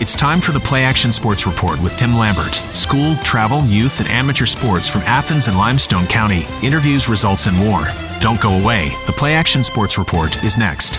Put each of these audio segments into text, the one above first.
It's time for the Play Action Sports Report with Tim Lambert. School, travel, youth, and amateur sports from Athens and Limestone County. Interviews, results, and more. Don't go away. The Play Action Sports Report is next.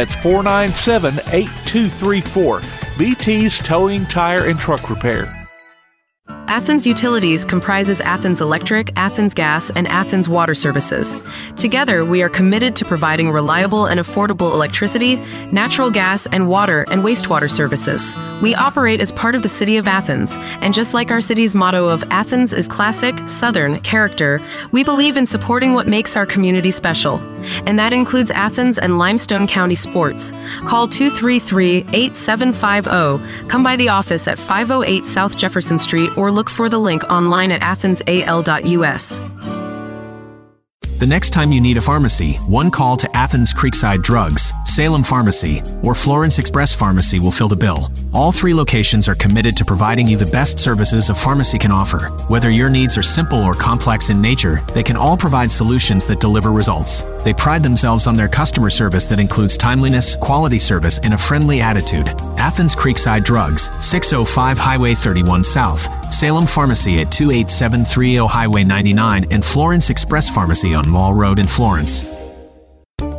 That's 497 8234. BT's Towing, Tire, and Truck Repair. Athens Utilities comprises Athens Electric, Athens Gas, and Athens Water Services. Together, we are committed to providing reliable and affordable electricity, natural gas, and water and wastewater services. We operate as part of the City of Athens, and just like our city's motto of Athens is classic, southern character, we believe in supporting what makes our community special. And that includes Athens and Limestone County sports. Call 233 8750, come by the office at 508 South Jefferson Street, or look for the link online at athensal.us. The next time you need a pharmacy, one call to Athens Creekside Drugs, Salem Pharmacy, or Florence Express Pharmacy will fill the bill. All three locations are committed to providing you the best services a pharmacy can offer. Whether your needs are simple or complex in nature, they can all provide solutions that deliver results. They pride themselves on their customer service that includes timeliness, quality service, and a friendly attitude. Athens Creekside Drugs, 605 Highway 31 South, Salem Pharmacy at 28730 Highway 99, and Florence Express Pharmacy on Mall Road in Florence.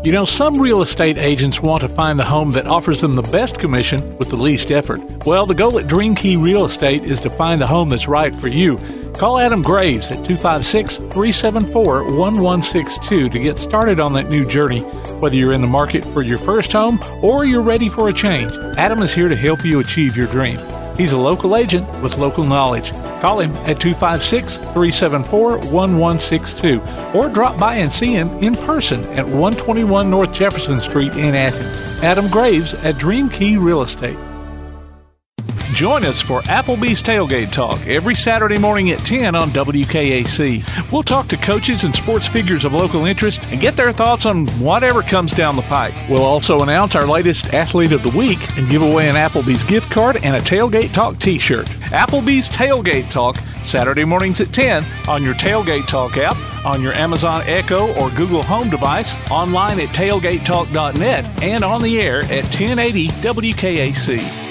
You know, some real estate agents want to find the home that offers them the best commission with the least effort. Well, the goal at Dream Key Real Estate is to find the home that's right for you. Call Adam Graves at 256 374 1162 to get started on that new journey. Whether you're in the market for your first home or you're ready for a change, Adam is here to help you achieve your dream. He's a local agent with local knowledge. Call him at 256 374 1162 or drop by and see him in person at 121 North Jefferson Street in Athens. Adam Graves at Dream Key Real Estate. Join us for Applebee's Tailgate Talk every Saturday morning at 10 on WKAC. We'll talk to coaches and sports figures of local interest and get their thoughts on whatever comes down the pike. We'll also announce our latest athlete of the week and give away an Applebee's gift card and a Tailgate Talk t shirt. Applebee's Tailgate Talk, Saturday mornings at 10 on your Tailgate Talk app, on your Amazon Echo or Google Home device, online at tailgatetalk.net, and on the air at 1080 WKAC.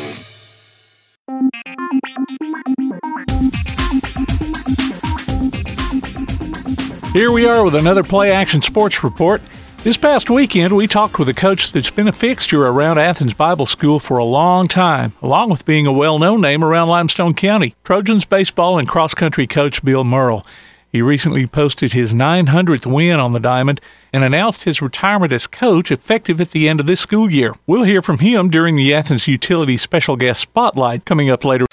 Here we are with another Play Action Sports Report. This past weekend, we talked with a coach that's been a fixture around Athens Bible School for a long time, along with being a well known name around Limestone County. Trojans baseball and cross country coach Bill Murrell. He recently posted his 900th win on the diamond and announced his retirement as coach effective at the end of this school year. We'll hear from him during the Athens Utility Special Guest Spotlight coming up later.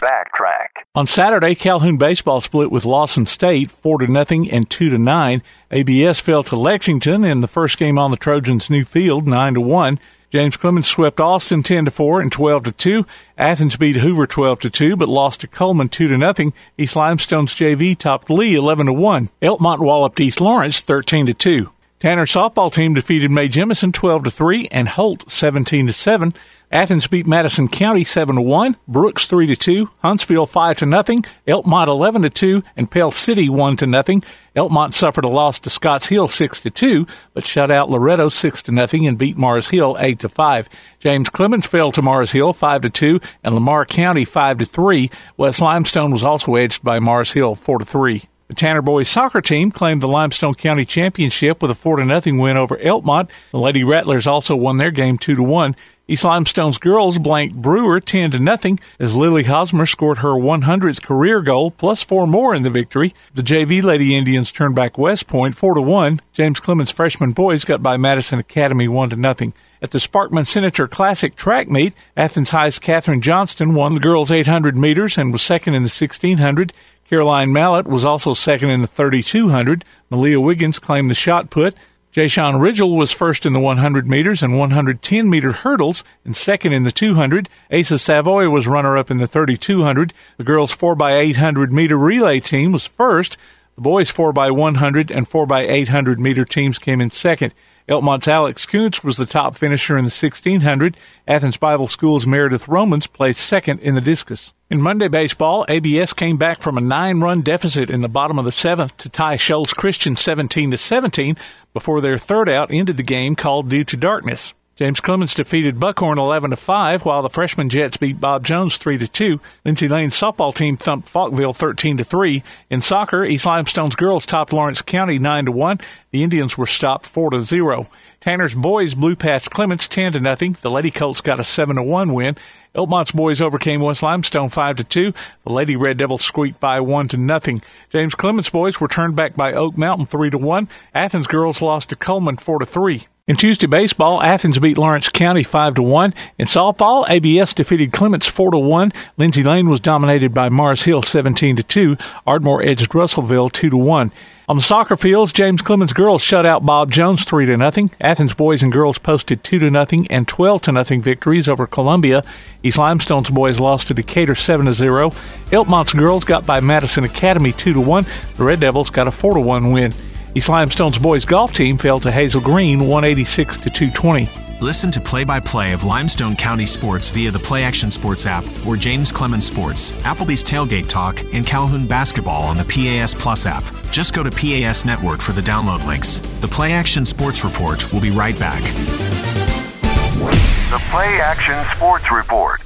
Backtrack. On Saturday, Calhoun baseball split with Lawson State, four to nothing and two to nine. ABS fell to Lexington in the first game on the Trojans' new field, nine to one. James Clemens swept Austin 10 to 4 and 12 to 2. Athens beat Hoover 12 to 2 but lost to Coleman 2 to nothing. East Limestone's JV topped Lee 11 to 1. Elkmont walloped East Lawrence 13 to 2. Tanner softball team defeated Mae Jemison 12 to 3 and Holt 17 to 7. Athens beat Madison County 7 to 1, Brooks 3 to 2, Huntsville 5 to nothing, Elkmont 11 to 2, and Pell City 1 to nothing. Elkmont suffered a loss to Scotts Hill 6 to 2, but shut out Loretto 6 to nothing and beat Mars Hill 8 to 5. James Clemens fell to Mars Hill 5 to 2 and Lamar County 5 to 3. West Limestone was also edged by Mars Hill 4 to 3. The Tanner boys soccer team claimed the Limestone County Championship with a 4 0 win over Elkmont. The Lady Rattlers also won their game 2 to 1. East Limestone's girls blanked Brewer 10 to nothing as Lily Hosmer scored her 100th career goal plus four more in the victory. The JV Lady Indians turned back West Point 4 to 1. James Clemens freshman boys got by Madison Academy 1 to nothing. At the Sparkman Senator Classic track meet, Athens High's Catherine Johnston won the girls 800 meters and was second in the 1600. Caroline Mallett was also second in the 3200. Malia Wiggins claimed the shot put. Jay-Sean Ridgel was first in the 100 meters and 110 meter hurdles and second in the 200. Asa Savoy was runner up in the 3200. The girls 4x800 meter relay team was first. The boys 4x100 and 4x800 meter teams came in second. Elkmont's Alex Kuntz was the top finisher in the 1600. Athens Bible School's Meredith Romans placed second in the discus. In Monday baseball, ABS came back from a nine-run deficit in the bottom of the seventh to tie Shoals Christian 17 to 17 before their third out ended the game called due to darkness. James Clemens defeated Buckhorn 11 to 5, while the freshman Jets beat Bob Jones 3 to 2. Lindsay Lane's softball team thumped Falkville 13 to 3. In soccer, East Limestone's girls topped Lawrence County 9 to 1. The Indians were stopped 4 to 0. Tanner's boys blew past Clemens 10 to nothing. The Lady Colts got a 7 to 1 win. Elkmont's boys overcame West Limestone 5 to 2. The Lady Red Devils squeaked by 1 to nothing. James Clemens boys were turned back by Oak Mountain 3 to 1. Athens girls lost to Coleman 4 to 3. In Tuesday baseball, Athens beat Lawrence County 5 to 1. In softball, ABS defeated Clemens 4 to 1. Lindsay Lane was dominated by Mars Hill 17 to 2. Ardmore edged Russellville 2 to 1. On the soccer fields, James Clemens girls shut out Bob Jones 3 to nothing. Athens boys and girls posted 2 to nothing and 12 to nothing victories over Columbia. East Limestone's boys lost to Decatur 7 to 0. Elkmont's girls got by Madison Academy 2 to 1. The Red Devils got a 4 to 1 win. East Limestone's boys golf team fell to Hazel Green 186 to 220. Listen to play by play of Limestone County sports via the Play Action Sports app or James Clemens Sports, Applebee's Tailgate Talk, and Calhoun Basketball on the PAS Plus app. Just go to PAS Network for the download links. The Play Action Sports Report will be right back. The Play Action Sports Report.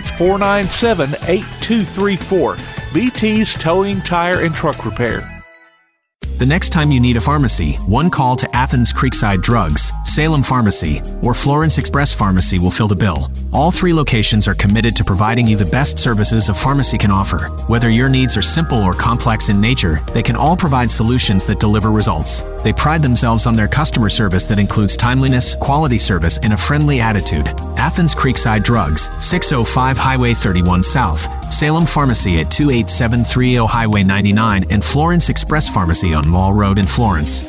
That's 497 8234. BT's Towing, Tire, and Truck Repair. The next time you need a pharmacy, one call to Athens Creekside Drugs, Salem Pharmacy, or Florence Express Pharmacy will fill the bill. All three locations are committed to providing you the best services a pharmacy can offer. Whether your needs are simple or complex in nature, they can all provide solutions that deliver results. They pride themselves on their customer service that includes timeliness, quality service, and a friendly attitude. Athens Creekside Drugs, 605 Highway 31 South, Salem Pharmacy at 28730 Highway 99, and Florence Express Pharmacy on Mall Road in Florence.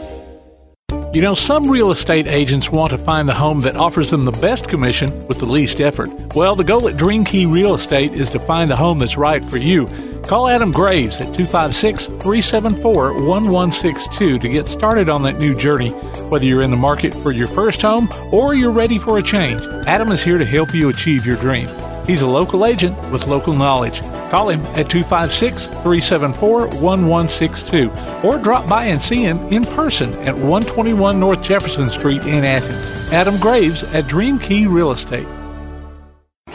You know, some real estate agents want to find the home that offers them the best commission with the least effort. Well, the goal at Dream Key Real Estate is to find the home that's right for you. Call Adam Graves at 256 374 1162 to get started on that new journey. Whether you're in the market for your first home or you're ready for a change, Adam is here to help you achieve your dream. He's a local agent with local knowledge. Call him at 256 374 1162 or drop by and see him in person at 121 North Jefferson Street in Athens. Adam Graves at Dream Key Real Estate.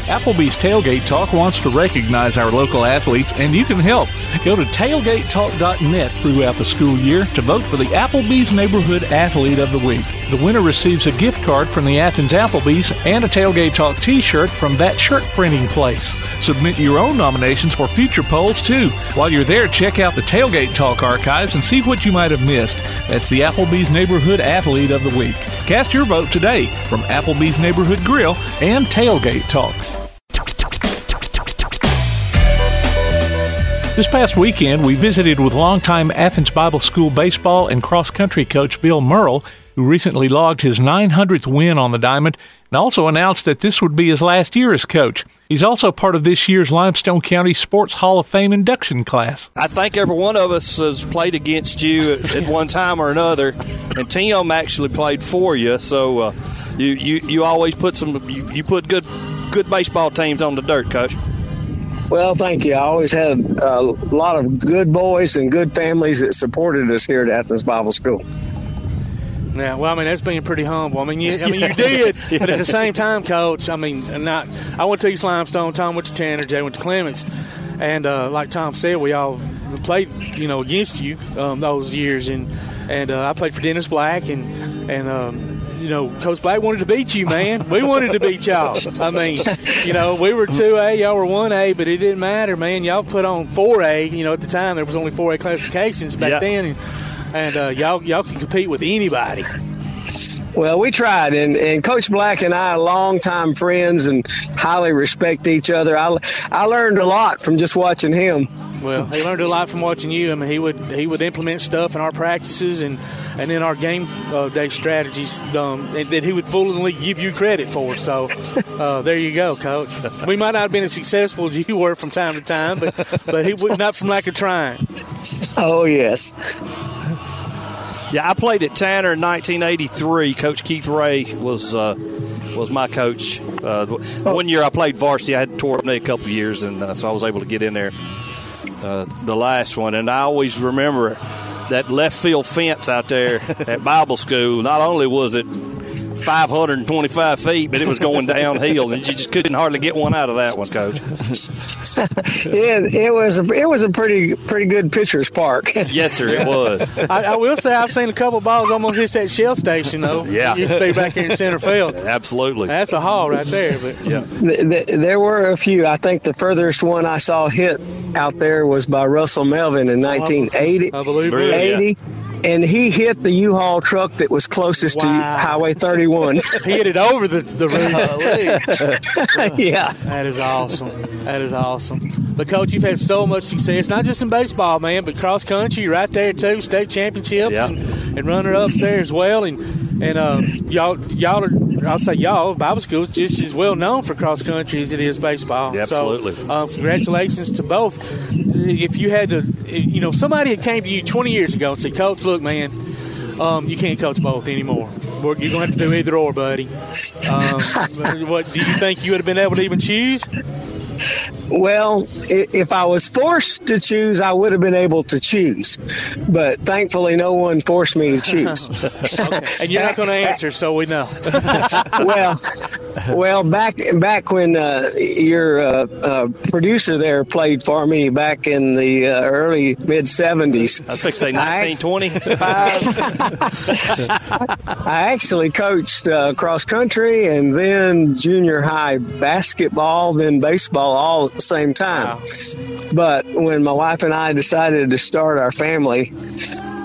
Applebee's Tailgate Talk wants to recognize our local athletes, and you can help. Go to tailgatetalk.net throughout the school year to vote for the Applebee's Neighborhood Athlete of the Week. The winner receives a gift card from the Athens Applebee's and a Tailgate Talk t shirt from that shirt printing place. Submit your own nominations for future polls, too. While you're there, check out the Tailgate Talk archives and see what you might have missed. That's the Applebee's Neighborhood Athlete of the Week. Cast your vote today from Applebee's Neighborhood Grill and Tailgate Talk. This past weekend, we visited with longtime Athens Bible School baseball and cross country coach Bill Murrell, who recently logged his 900th win on the diamond and also announced that this would be his last year as coach. He's also part of this year's Limestone County Sports Hall of Fame induction class. I think every one of us has played against you at, at one time or another, and Tim actually played for you. So uh, you, you you always put some you, you put good good baseball teams on the dirt, coach. Well, thank you. I always had a lot of good boys and good families that supported us here at Athens Bible School. Yeah, well, I mean that's being pretty humble. I mean, you, I mean you did, but at the same time, Coach, I mean, not. I went to East Limestone. Tom went to Tanner. Jay went to Clemens, and uh, like Tom said, we all played, you know, against you um, those years, and and uh, I played for Dennis Black, and and um, you know, Coach Black wanted to beat you, man. We wanted to beat y'all. I mean, you know, we were two A, y'all were one A, but it didn't matter, man. Y'all put on four A. You know, at the time there was only four A classifications back Yeah. then, and, and uh, y'all y'all can compete with anybody. Well, we tried, and, and Coach Black and I are longtime friends and highly respect each other. I, I learned a lot from just watching him. Well, he learned a lot from watching you. I mean, he would he would implement stuff in our practices and and in our game uh, day strategies um, that that he would foolingly give you credit for. So uh, there you go, Coach. We might not have been as successful as you were from time to time, but but he would not from lack of trying. Oh, yes. Yeah, I played at Tanner in 1983. Coach Keith Ray was uh, was my coach. Uh, one year I played varsity. I had tore up knee a couple years, and uh, so I was able to get in there uh, the last one. And I always remember that left field fence out there at Bible school. Not only was it 525 feet, but it was going downhill, and you just couldn't hardly get one out of that one, Coach. It, it was a, it was a pretty pretty good pitcher's park. Yes, sir, it was. I, I will say I've seen a couple balls almost hit that shell station though. Yeah. it used to be back in center field. Absolutely. That's a haul right there. But Yeah. Th- th- there were a few. I think the furthest one I saw hit out there was by Russell Melvin in 1980. I believe Really? it. 80, and he hit the U-Haul truck that was closest to Highway 31. He hit it over the, the roof. yeah. That is awesome. That is awesome. But coach, you've had so much success, not just in baseball, man, but cross country. Right there too, state championships Yeah. and, and runner ups there as well. And and um, y'all y'all are I'll say y'all Bible school is just as well known for cross country as it is baseball. Yeah, absolutely. So um, congratulations to both. If you had to, you know, somebody had came to you 20 years ago and said, Coach, look, man. Um, you can't coach both anymore. You're gonna have to do either or, buddy. Um, what do you think you would have been able to even choose? Well, if I was forced to choose, I would have been able to choose. But thankfully, no one forced me to choose. And you're not going to answer, so we know. well, well, back back when uh, your uh, uh, producer there played for me back in the uh, early mid '70s. I think say I- 1925. I actually coached uh, cross country and then junior high basketball, then baseball all at the same time. But when my wife and I decided to start our family,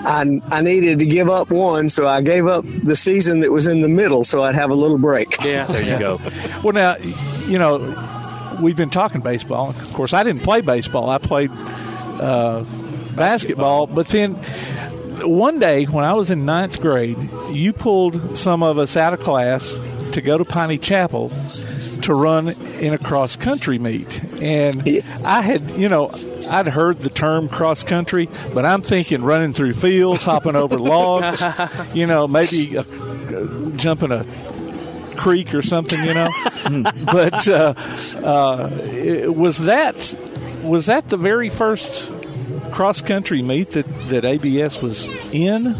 I, I needed to give up one, so I gave up the season that was in the middle so I'd have a little break. Yeah, there you go. Well, now, you know, we've been talking baseball. Of course, I didn't play baseball. I played uh, basketball. But then one day when I was in ninth grade, you pulled some of us out of class to go to Piney Chapel to run in a cross country meet. And I had, you know, I'd heard the term cross country, but I'm thinking running through fields, hopping over logs, you know, maybe uh jumping a creek or something, you know. but uh, uh, was that was that the very first cross country meet that, that ABS was in?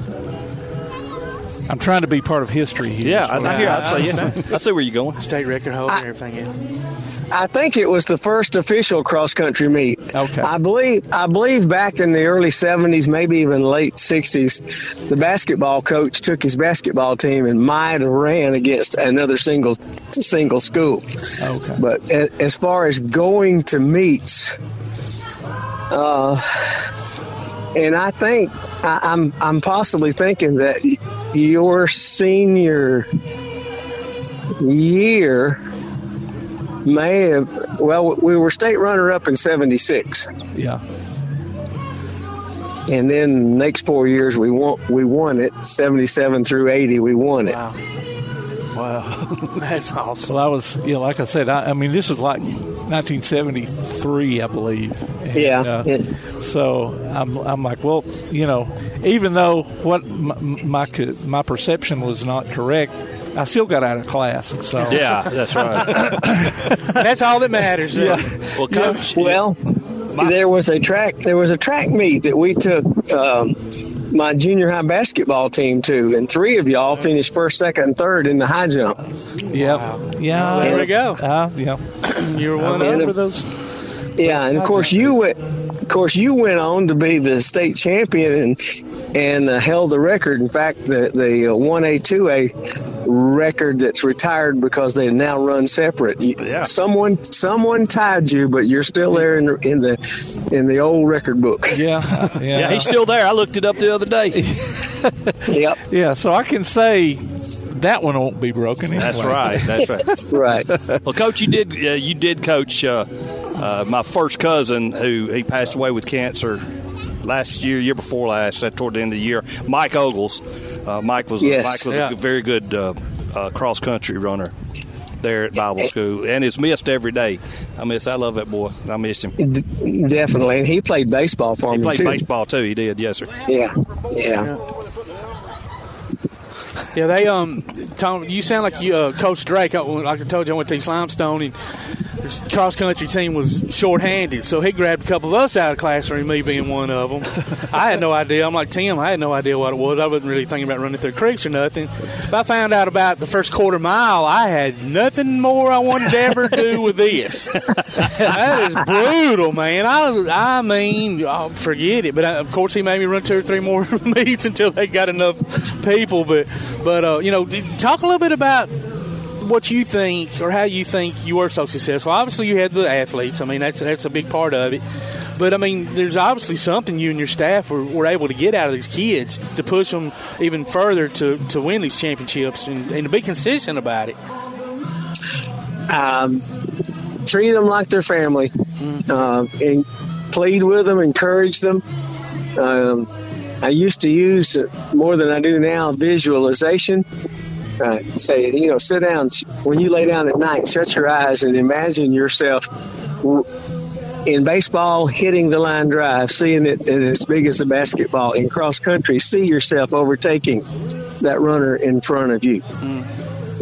I'm trying to be part of history here. Yeah, I, I hear. I say, yeah, I see where you're going. state record holder and everything. Yeah. I think it was the first official cross country meet. Okay. I believe I believe back in the early 70s, maybe even late 60s, the basketball coach took his basketball team and might have ran against another single single school. Okay. But as far as going to meets, uh, and I think I, I'm I'm possibly thinking that your senior year may have well we were state runner up in 76 Yeah. and then next four years we won we won it 77 through 80 we won it Wow. Wow. That's awesome. Well, I was, you know, like I said, I, I mean, this was like 1973, I believe. And, Yeah, uh, it- so I'm, I'm like, well, you know, even though what my my, my perception was not correct, I still got out of class. So Yeah, that's right. That's all that matters. Yeah. Well, coach. well there was a track there was a track meet that we took um, my junior high basketball team too, and three of y'all finished first second and third in the high jump yeah, yeah. There we go. Uh, yeah. You were one And of if- those? yeah and of course you went of course, you went on to be the state champion and and uh, held the record. In fact, the the uh, one A two A record that's retired because they now run separate. You, Yeah. Someone someone tied you, but you're still there in the in the in the old record book. Yeah, yeah, Yeah, he's still there. I looked it up the other day. Yep. yeah. So I can say that one won't be broken. Anyway. That's right. That's right. Right. Well, coach, you did uh, you did coach uh, uh, my first cousin who he passed away with cancer last year, year before last, at toward the end of the year. Mike Ogles. Uh, Mike was Yes. Mike was Yeah. a very good uh, uh, cross country runner there at Bible school, and is missed every day. I miss. I love that boy. I miss him. D- definitely, and he played baseball for He me played too. baseball too. He did. Yes, sir. Yeah, yeah. Yeah, they um, Tom, you sound like you, uh, Coach Drake. I, like I told you, I went to East Limestone, and this cross country team was short-handed, so he grabbed a couple of us out of the classroom, me being one of them. I had no idea. I'm like Tim. I had no idea what it was. I wasn't really thinking about running through creeks or nothing. But I found out about the first quarter mile. I had nothing more I wanted to ever do with this. that is brutal, man. I, I mean, oh, forget it. But uh of course, he made me run two or three more meets until they got enough people. But, but uh, you know, talk a little bit about what you think or how you think you were so successful. Obviously, you had the athletes. I mean, that's that's a big part of it. But I mean, there's obviously something you and your staff were, were able to get out of these kids to push them even further to, to win these championships and, and to be consistent about it. um, treat them like their family, uh, and plead with them, encourage them. Um, I used to use uh, more than I do now visualization. Uh, say, you know, sit down when you lay down at night, shut your eyes and imagine yourself in baseball hitting the line drive, seeing it as big as a basketball. In cross country, see yourself overtaking that runner in front of you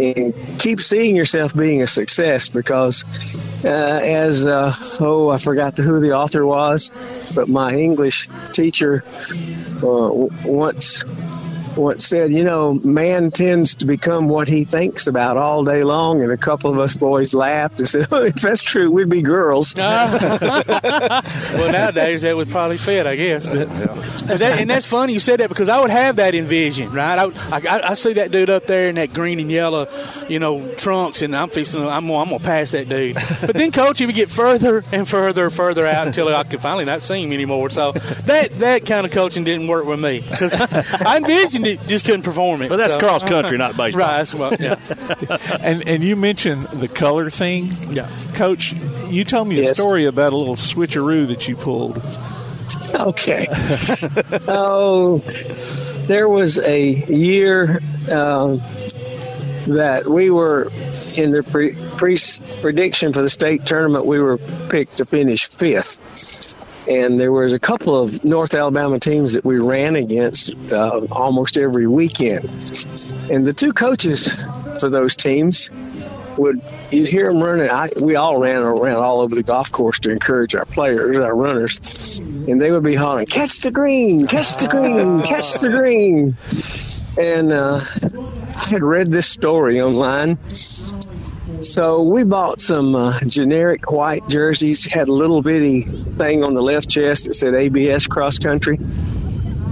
and keep seeing yourself being a success because uh, as uh, oh I forgot who the author was, but my English teacher uh, once once said, you know, man tends to become what he thinks about all day long, and a couple of us boys laughed and said, oh, if that's true, we'd be girls. well, nowadays that would probably fit, I guess. But, but that, and that's funny you said that because I would have that in vision, right? I, I, I see that dude up there in that green and yellow, you know, trunks, and I'm fixing. I'm, gonna- I'm gonna pass that dude. But then, coach, he would get further and further and further out until I could finally not see him anymore. So that that kind of coaching didn't work with me because I envisioned it, just couldn't perform it. But that's So- cross country, not baseball. Right. That's, well, yeah. And and you mentioned the color thing. Yeah. Coach, you told me a story about a little switcheroo that you pulled. Okay. oh, there was a year um, that we were in the pre, pre prediction for the state tournament. We were picked to finish fifth, and there was a couple of North Alabama teams that we ran against uh, almost every weekend. And the two coaches for those teams would you'd hear them running. I, we all ran around all over the golf course to encourage our players, our runners, and they would be hollering, "Catch the green! Catch the green! Catch the green!" And uh, I had read this story online. So we bought some uh, generic white jerseys, had a little bitty thing on the left chest that said ABS cross country.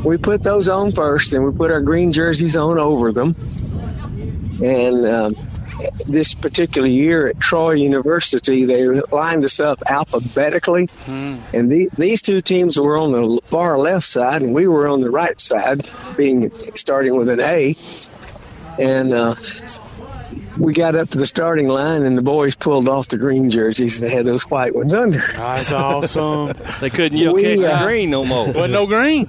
We put those on first, and we put our green jerseys on over them. And um, this particular year at Troy University, they lined us up alphabetically, and the, these two teams were on the far left side, and we were on the right side, being starting with an A. And uh, we got up to the starting line, and the boys pulled off the green jerseys and had those white ones under. That's awesome. They couldn't yell We, catch the uh, green no more. Wasn't no green.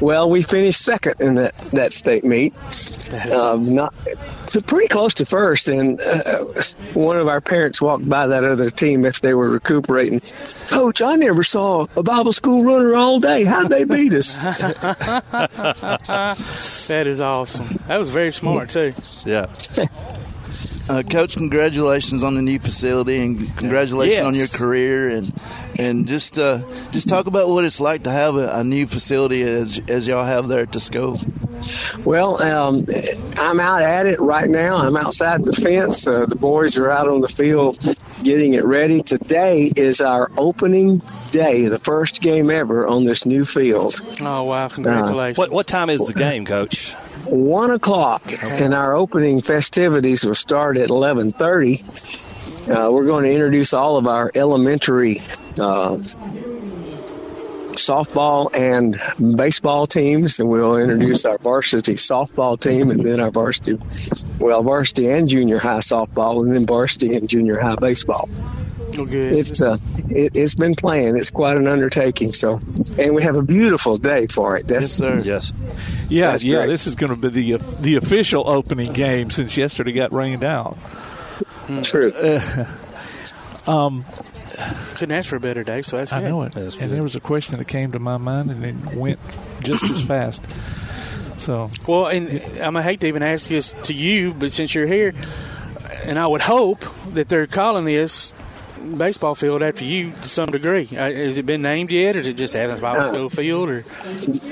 Well, we finished second in that, that state meet. Um, not so pretty close to first, and uh, one of our parents walked by that other team if they were recuperating. Coach, I never saw a Bible school runner all day. How'd they beat us? That is awesome. That was very smart too. Yeah. Uh, Coach, congratulations on the new facility and congratulations Yes. on your career and and just uh, just talk about what it's like to have a, a new facility as as y'all have there at the school. Well, um, I'm out at it right now. I'm outside the fence. Uh, the boys are out on the field getting it ready. Today is our opening day, the first game ever on this new field. Oh wow! Congratulations. What what time is the game, Coach? One o'clock, and our opening festivities will start at eleven thirty. Uh, we're going to introduce all of our elementary uh, softball and baseball teams, and we'll introduce our varsity softball team, and then our varsity, well, varsity and junior high softball, and then varsity and junior high baseball. Good. It's uh, it, it's been planned. It's quite an undertaking. So, and we have a beautiful day for it. That's, Yes, sir. Yes. Yeah, That's yeah. great. This is going to be the the official opening game since yesterday got rained out. true. Um, Couldn't ask for a better day, so that's I good. know it. That's and good. there was a question that came to my mind, and it went just as fast. So Well, and I'm gonna hate to even ask this to you, but since you're here, and I would hope that they're calling this baseball field after you to some degree. Uh, has it been named yet, or is it just Athens Bible Uh, School Field? Or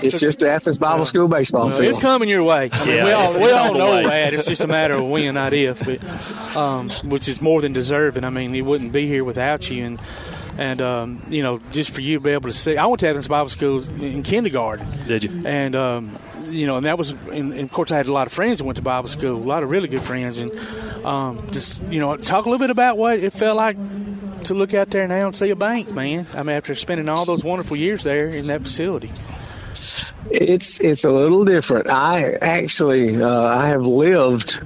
It's just Athens Bible School baseball well, field. it's coming your way. I mean, Yeah, we all, it's- we it's all know way. that. It's just a matter of when, not if. But um, which is more than deserving. I mean, he wouldn't be here without you, and and um, you know, just for you to be able to see. I went to Athens Bible School in kindergarten. Did you? and um, you know, and that was, and, and of course, I had a lot of friends that went to Bible school, a lot of really good friends, and um, just you know, talk a little bit about what it felt like to look out there now and see a bank, man. I mean, after spending all those wonderful years there in that facility. It's it's a little different. I actually uh, I have lived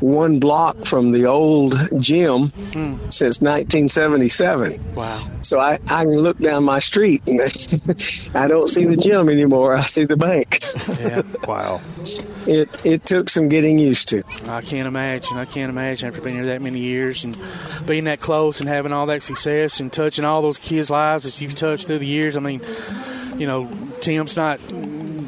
one block from the old gym hmm. since 1977. Wow. So I, I can look down my street and I don't see the gym anymore. I see the bank. Yeah, Wow. It it took some getting used to. I can't imagine. I can't imagine after being here that many years and being that close and having all that success and touching all those kids' lives that you've touched through the years. I mean, you know, Tim's not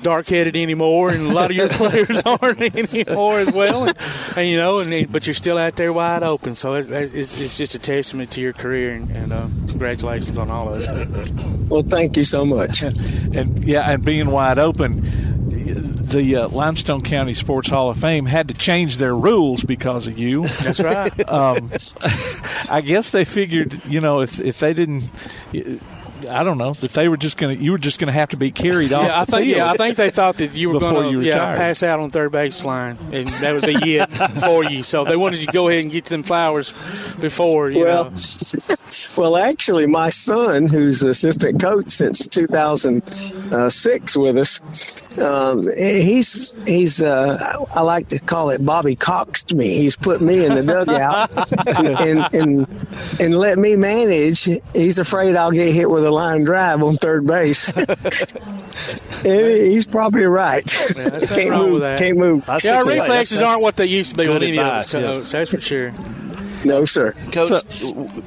dark headed anymore, and a lot of your players aren't anymore as well. And, and you know, and but you're still out there wide open. So it's, it's, it's just a testament to your career, and, and uh, congratulations on all of it. Well, thank you so much. and yeah, and being wide open, the uh, Limestone County Sports Hall of Fame had to change their rules because of you. That's right. um, I guess they figured, you know, if if they didn't. I don't know that they were just going to. You were just going to have to be carried off. Yeah, I think yeah, I think they thought that you were Before going you to yeah, pass out on third base line, and that would be it for you. So they wanted you to go ahead and get them flowers before you Well, know. well, actually, my son, who's assistant coach since 2006 with us, um, he's he's uh, I like to call it Bobby Coxed me. He's put me in the dugout and and and let me manage. He's afraid I'll get hit with a line drive on third base. and he's probably right. nothing can't wrong move. with that. Can't move. I was Yeah, our fixing to say, reflexes that's- aren't what they used to be good on any advice, of us, yes. coach. That's for sure. No, sir. Coach,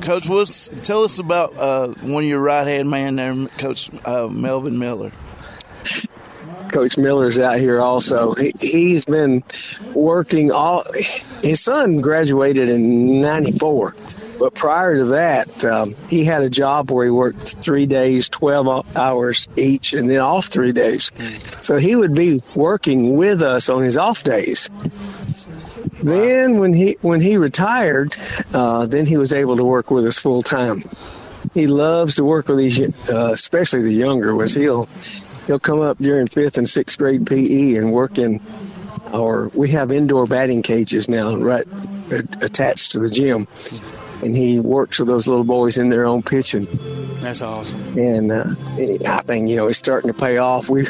Coach, what's, tell us about uh, one of your right hand man there, Coach uh, Melvin Miller. Coach Miller's out here also. He, he's been working all. His son graduated in '94, but prior to that, um, he had a job where he worked three days, 12 hours each, and then off three days. So he would be working with us on his off days. Then when he when he retired, uh, then he was able to work with us full time. He loves to work with these, uh, especially the younger ones. He'll he'll come up during fifth and sixth grade PE and work in our. We have indoor batting cages now, right attached to the gym, and he works with those little boys in their own pitching. That's awesome. And uh, I think you know it's starting to pay off. We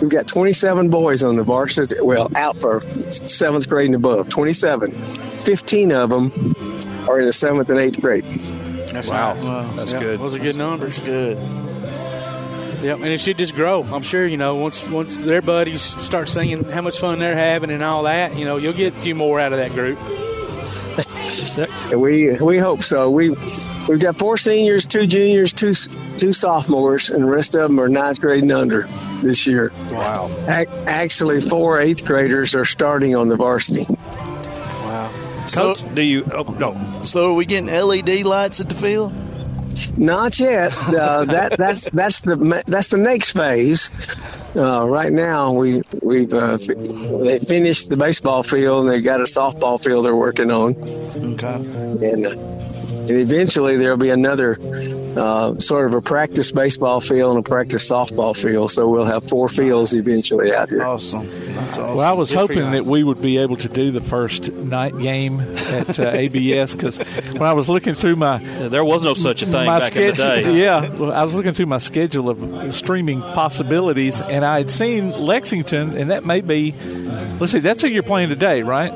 we've got 27 boys on the varsity. Well, out for seventh grade and above. 27. 15 of them are in the seventh and eighth grade. That's Wow. nice. Wow. That's Yeah, good. Those are good numbers. That's good. Yep, and it should just grow. I'm sure you know once once their buddies start singing how much fun they're having and all that. You know, you'll get a few more out of that group. And we we hope so. We we've got four seniors, two juniors, two two sophomores, and the rest of them are ninth grade and under this year. Wow. Ac- Actually, four eighth graders are starting on the varsity. Wow. So, Coach, do you? Oh no. so are we getting LED lights at the field? Not yet. Uh, that that's that's the that's the next phase. Uh, right now, we we've uh, they finished the baseball field and they got a softball field they're working on. Okay. And, uh, and eventually there'll be another uh, sort of a practice baseball field and a practice softball field. So we'll have four fields eventually out here. Awesome. That's awesome. Well, I was hoping that we would be able to do the first night game at uh, ABS because when I was looking through my There was no such a thing my back in the day. yeah, well, I was looking through my schedule of streaming possibilities, and I had seen Lexington, and that may be. Let's see, that's who you're playing today, right?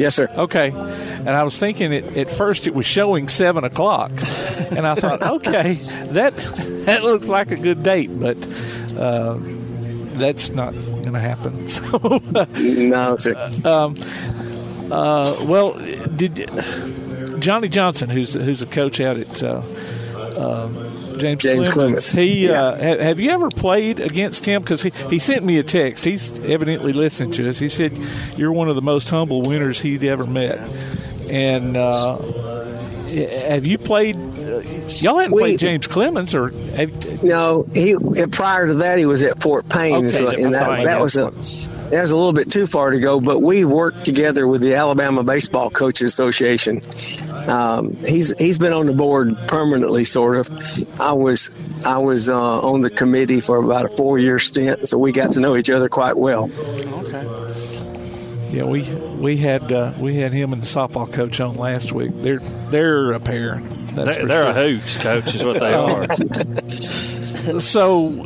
Yes, sir. Okay. And I was thinking it, at first it was showing seven o'clock, and I thought, okay, that that looks like a good date, but uh, that's not going to happen. So, No, sir. uh, well, did Johnny Johnson, who's who's a coach out at uh, uh, James, James Clemens. he Yeah. uh, ha- have you ever played against him? Because he, he sent me a text. He's evidently listened to us. He said you're one of the most humble winners he'd ever met, and. Uh, have you played? Uh, y'all hadn't We- played James Clemens, or have, No, he prior to that he was at Fort Payne, Okay, so, and Fort that, Payne, that yeah. was a that was a little bit too far to go. But we worked together with the Alabama Baseball Coaches Association. Um, he's he's been on the board permanently, sort of. I was I was uh, on the committee for about a four year stint, so we got to know each other quite well. Okay. yeah, we we had uh, we had him and the softball coach on last week. They're they're a pair. That's They're, for they're a sure. hoot, coach, is what they are. So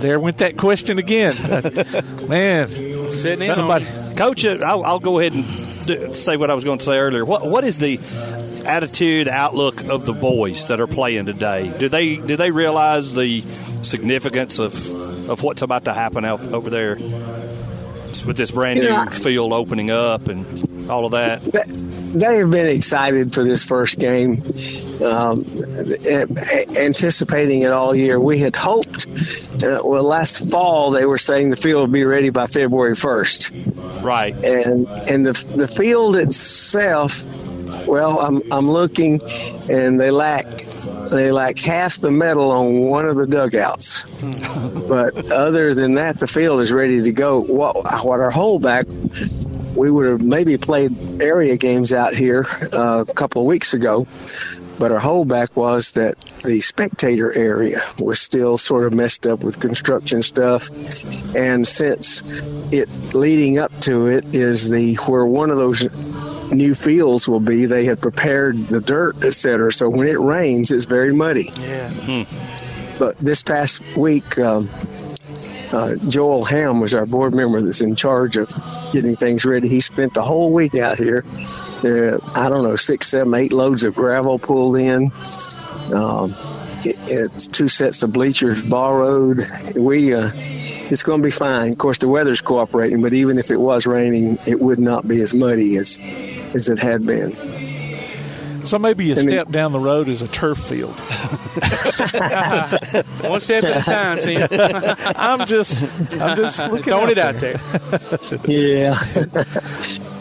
there went that question again. Man, Sitting in somebody. Coach, uh, I'll, I'll go ahead and do, say what I was going to say earlier. What What is the attitude, outlook of the boys that are playing today? Do they do they realize the significance of of what's about to happen out over there with this brand new Yeah. field opening up and all of that? They have been excited for this first game, um, anticipating it all year. We had hoped, uh, well, last fall they were saying the field would be ready by February 1st. Right. And, and the, the field itself, well, I'm, I'm looking and they lack, they lack half the metal on one of the dugouts. but other than that, the field is ready to go. What, what our holdback we would have maybe played area games out here uh, a couple of weeks ago, but our holdback was that the spectator area was still sort of messed up with construction stuff, and since it leading up to it is the where one of those new fields will be, they had prepared the dirt, etc. So when it rains, it's very muddy. Yeah. But this past week, um, uh, Joel Ham was our board member that's in charge of getting things ready. He spent the whole week out here. There, I don't know, six, seven, eight loads of gravel pulled in. Um, it, it's two sets of bleachers borrowed. We, uh, it's going to be fine. Of course, the weather's cooperating, but even if it was raining, it would not be as muddy as as it had been. So maybe a mean- step down the road is a turf field. One step at a time, Tim. I'm just, I'm just looking Throwing it out there. there. Yeah.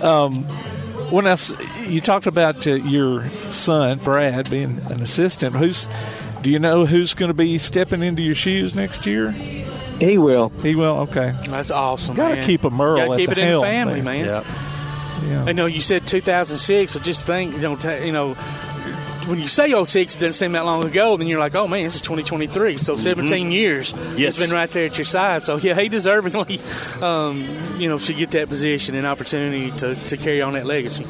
I, you talked about uh, your son Brad being an assistant, who's do you know who's going to be stepping into your shoes next year? he will. He will. Okay, That's awesome. Gotta keep a Murrell Gotta keep the it in the family, there. man. Yeah. Yeah. I know you said 2006, so just think, you know, ta you know, when you say 06, it doesn't seem that long ago. Then you're like, oh man, this is 2023. So 17 years, Yes. it's been right there at your side. So yeah, he deservingly, um, you know, should get that position and opportunity to, to carry on that legacy.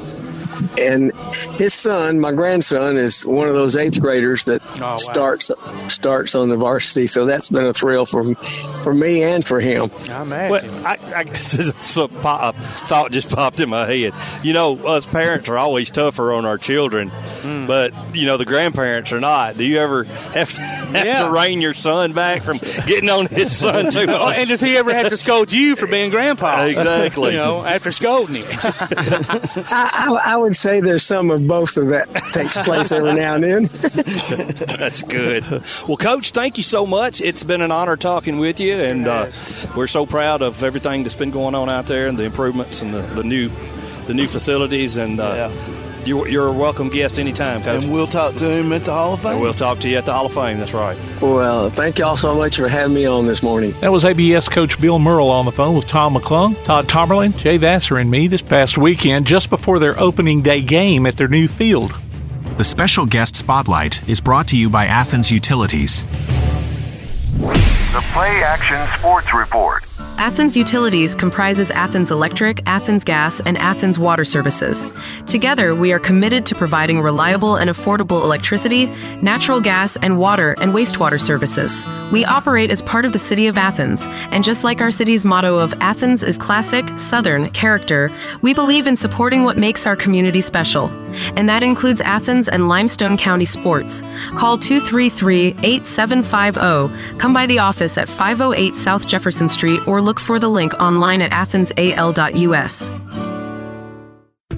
And his son, my grandson, is one of those eighth graders that Oh, wow. starts starts on the varsity. So that's been a thrill for for me and for him. I imagine. Well, I, I guess some pop, thought just popped in my head. You know, us parents are always tougher on our children, Hmm. but you know the grandparents are not. Do you ever have to, have Yeah. to rein your son back from getting on his son too Oh, much? and does he ever have to scold you for being grandpa? Exactly. You know, after scolding him. I, I, I would say there's some of both of that takes place every now and then. That's good. Well, Coach, thank you so much. It's been an honor talking with you, and uh, we're so proud of everything that's been going on out there and the improvements and the, the new the new facilities. And uh, you're, you're a welcome guest anytime, Coach. And we'll talk to him at the Hall of Fame. And we'll talk to you at the Hall of Fame. That's right. Well, thank y'all so much for having me on this morning. That was ABS coach Bill Murrell on the phone with Tom McClung, Todd Tomerlin, Jay Vassar, and me this past weekend just before their opening day game at their new field. The special guest spotlight is brought to you by Athens Utilities. The Play Action Sports Report. Athens Utilities comprises Athens Electric, Athens Gas, and Athens Water Services. Together, we are committed to providing reliable and affordable electricity, natural gas, and water and wastewater services. We operate as part of the City of Athens, and just like our city's motto of Athens is classic, southern character, we believe in supporting what makes our community special. And that includes Athens and Limestone County sports. Call 233 8750, come by the office at 508 South Jefferson Street, or look for the link online at athensal.us.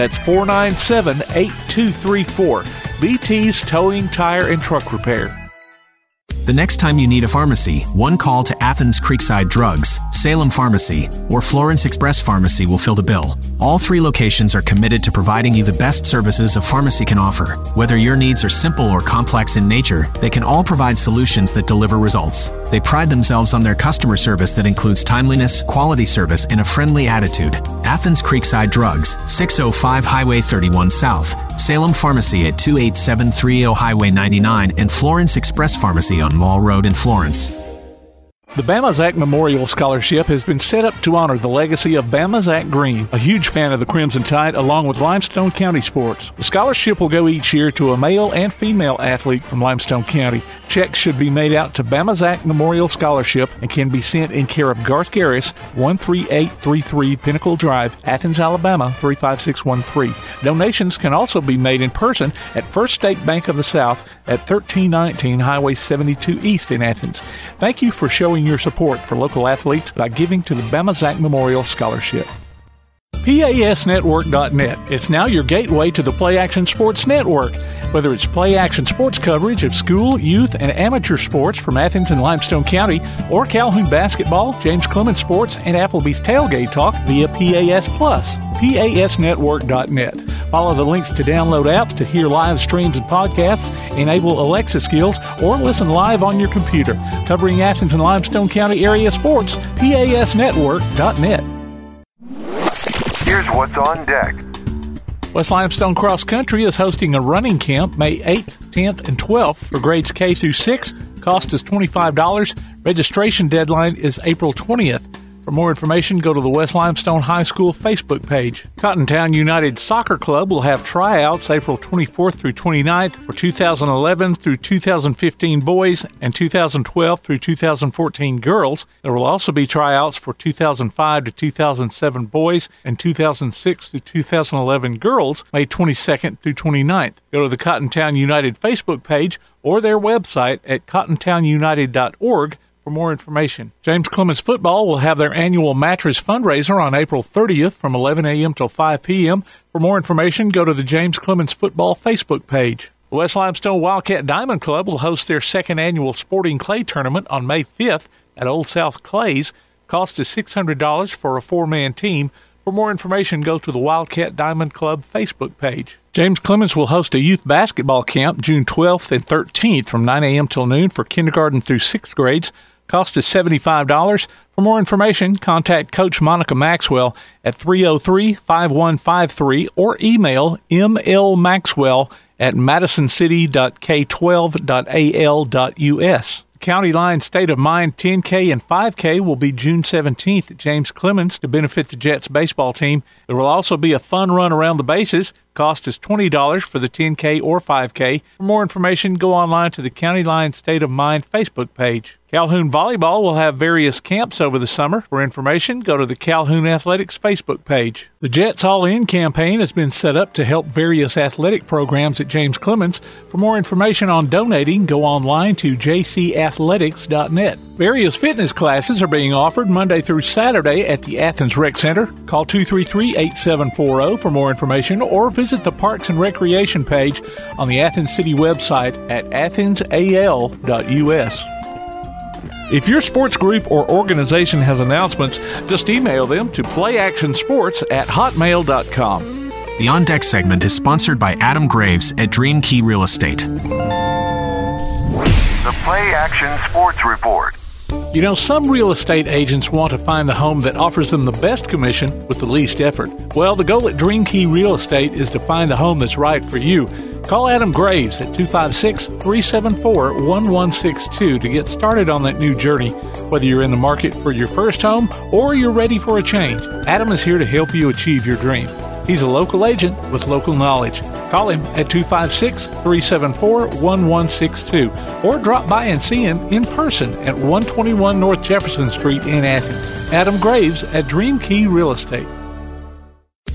That's 497 8234. BT's Towing, Tire, and Truck Repair. The next time you need a pharmacy, one call to Athens Creekside Drugs, Salem Pharmacy, or Florence Express Pharmacy will fill the bill. All three locations are committed to providing you the best services a pharmacy can offer. Whether your needs are simple or complex in nature, they can all provide solutions that deliver results. They pride themselves on their customer service that includes timeliness, quality service, and a friendly attitude. Athens Creekside Drugs, 605 Highway 31 South, Salem Pharmacy at 28730 Highway 99, and Florence Express Pharmacy on Mall Road in Florence. The Bama Zach Memorial Scholarship has been set up to honor the legacy of Bama Zach Green, a huge fan of the Crimson Tide, along with Limestone County sports. The scholarship will go each year to a male and female athlete from Limestone County. Checks should be made out to Bama Zach Memorial Scholarship and can be sent in care of Garth Garris, 13833 Pinnacle Drive, Athens, Alabama 35613. Donations can also be made in person at First State Bank of the South at 1319 Highway 72 East in Athens. Thank you for showing your support for local athletes by giving to the Bama Zach Memorial Scholarship. PASnetwork.net. It's now your gateway to the Play Action Sports Network. Whether it's play action sports coverage of school, youth, and amateur sports from Athens and Limestone County, or Calhoun basketball, James Clemens sports, and Applebee's tailgate talk via PAS Plus, PASnetwork.net. Follow the links to download apps to hear live streams and podcasts, enable Alexa skills, or listen live on your computer. Covering Athens and Limestone County area sports, PASnetwork.net. What's on deck. West Limestone Cross Country is hosting a running camp May 8th, 10th, and 12th for grades K through 6. Cost is $25. Registration deadline is April 20th. For more information, go to the West Limestone High School Facebook page. Cottontown United Soccer Club will have tryouts April 24th through 29th for 2011 through 2015 boys and 2012 through 2014 girls. There will also be tryouts for 2005 to 2007 boys and 2006 to 2011 girls May 22nd through 29th. Go to the Cottontown United Facebook page or their website at cottontownunited.org for more information. James Clemens Football will have their annual mattress fundraiser on April 30th from 11 a.m. till 5 p.m. For more information, go to the James Clemens Football Facebook page. The West Limestone Wildcat Diamond Club will host their second annual sporting clay tournament on May 5th at Old South Clays. Cost is $600 for a four-man team. For more information, go to the Wildcat Diamond Club Facebook page. James Clemens will host a youth basketball camp June 12th and 13th from 9 a.m. till noon for kindergarten through sixth grades. Cost is $75. For more information, contact Coach Monica Maxwell at 303 5153 or email mlmaxwell at madisoncity.k12.al.us. County Line State of Mind 10K and 5K will be June 17th at James Clemens to benefit the Jets baseball team. There will also be a fun run around the bases Cost is $20 for the 10K or 5K. For more information, go online to the County Line State of Mind Facebook page. Calhoun Volleyball will have various camps over the summer. For information, go to the Calhoun Athletics Facebook page. The Jets All In campaign has been set up to help various athletic programs at James Clemens. For more information on donating, go online to jcathletics.net. Various fitness classes are being offered Monday through Saturday at the Athens Rec Center. Call 233-8740 for more information or visit the Parks and Recreation page on the Athens City website at athensal.us. If your sports group or organization has announcements, just email them to playactionsports at hotmail.com. The On Deck segment is sponsored by Adam Graves at Dream Key Real Estate. The Play Action Sports Report. You know, some real estate agents want to find the home that offers them the best commission with the least effort. Well, the goal at Dream Key Real Estate is to find the home that's right for you. Call Adam Graves at 256 374 1162 to get started on that new journey. Whether you're in the market for your first home or you're ready for a change, Adam is here to help you achieve your dream. He's a local agent with local knowledge. Call him at 256 374 1162 or drop by and see him in person at 121 North Jefferson Street in Athens. Adam Graves at Dream Key Real Estate.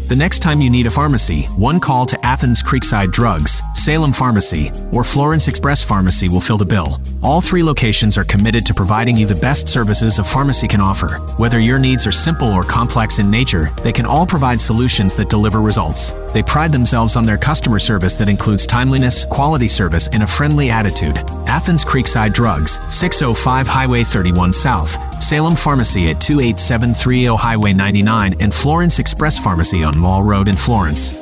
The next time you need a pharmacy, one call to Athens Creekside Drugs, Salem Pharmacy, or Florence Express Pharmacy will fill the bill. All three locations are committed to providing you the best services a pharmacy can offer. Whether your needs are simple or complex in nature, they can all provide solutions that deliver results. They pride themselves on their customer service that includes timeliness, quality service, and a friendly attitude. Athens Creekside Drugs, 605 Highway 31 South, Salem Pharmacy at 28730 Highway 99, and Florence Express Pharmacy on Mall Road in Florence.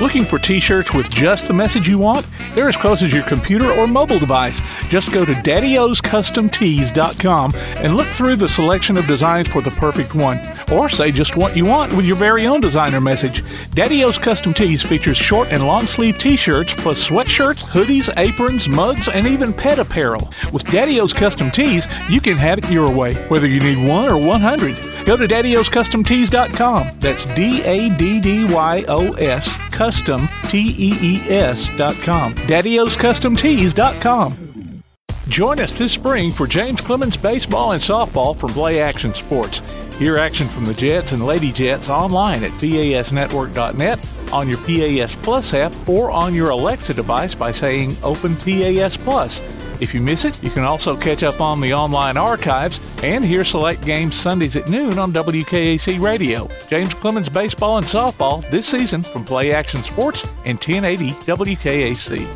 Looking for t shirts with just the message you want? They're as close as your computer or mobile device. Just go to daddyoscustomtees.com and look through the selection of designs for the perfect one. Or say just what you want with your very own designer message. Daddy O's Custom Tees features short and long sleeve t shirts, plus sweatshirts, hoodies, aprons, mugs, and even pet apparel. With Daddy O's Custom Tees, you can have it your way, whether you need one or 100. Go to daddyoscustomtees.com. That's D A D D Y O S custom T E E S.com. daddyoscustomtees.com. Join us this spring for James Clemens baseball and softball from Play Action Sports. Hear action from the Jets and Lady Jets online at PASnetwork.net, on your PAS Plus app, or on your Alexa device by saying Open PAS Plus. If you miss it, you can also catch up on the online archives and hear select games Sundays at noon on WKAC Radio. James Clemens Baseball and Softball this season from Play Action Sports and 1080 WKAC.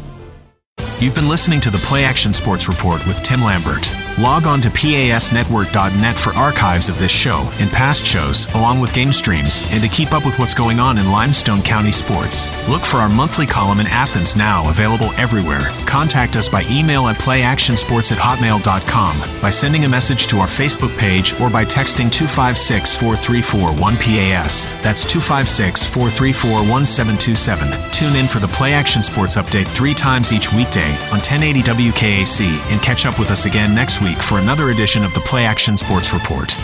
You've been listening to the Play Action Sports Report with Tim Lambert. Log on to PASnetwork.net for archives of this show and past shows, along with game streams, and to keep up with what's going on in Limestone County sports. Look for our monthly column in Athens now, available everywhere. Contact us by email at playactionsports at hotmail.com, by sending a message to our Facebook page, or by texting 256 434 1PAS. That's 256 434 1727. Tune in for the Play Action Sports update three times each weekday on 1080 WKAC and catch up with us again next week for another edition of the Play Action Sports Report.